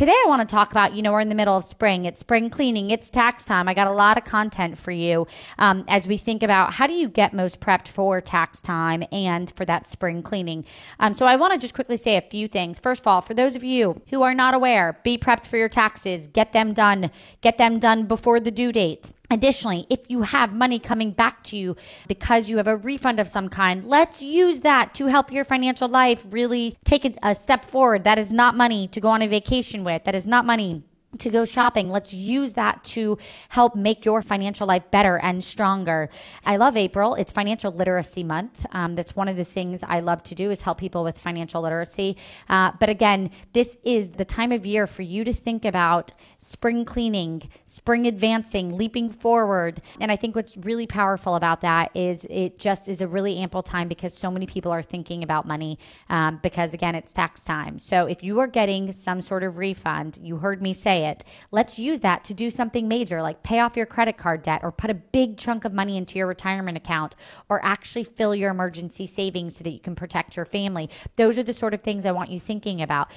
today I want to talk about, you know, we're in the middle of spring. It's spring cleaning. It's tax time. I got a lot of content for you um, as we think about how do you get most prepped for tax time and for that spring cleaning. Um, so I want to just quickly say a few things. First of all, for those of you who are not aware, be prepped for your taxes. Get them done. Get them done before the due date. Additionally, if you have money coming back to you because you have a refund of some kind, let's use that to help your financial life really take a, step forward. That is not money to go on a vacation with. That is not money to go shopping. Let's use that to help make your financial life better and stronger. I love April. It's financial literacy month. Um, that's one of the things I love to do is help people with financial literacy. Uh, but again, this is the time of year for you to think about spring cleaning, spring advancing, leaping forward. And I think what's really powerful about that is it just is a really ample time because so many people are thinking about money um, because again, it's tax time. So if you are getting some sort of refund, you heard me say it. Let's use that to do something major like pay off your credit card debt or put a big chunk of money into your retirement account or actually fill your emergency savings so that you can protect your family. Those are the sort of things I want you thinking about.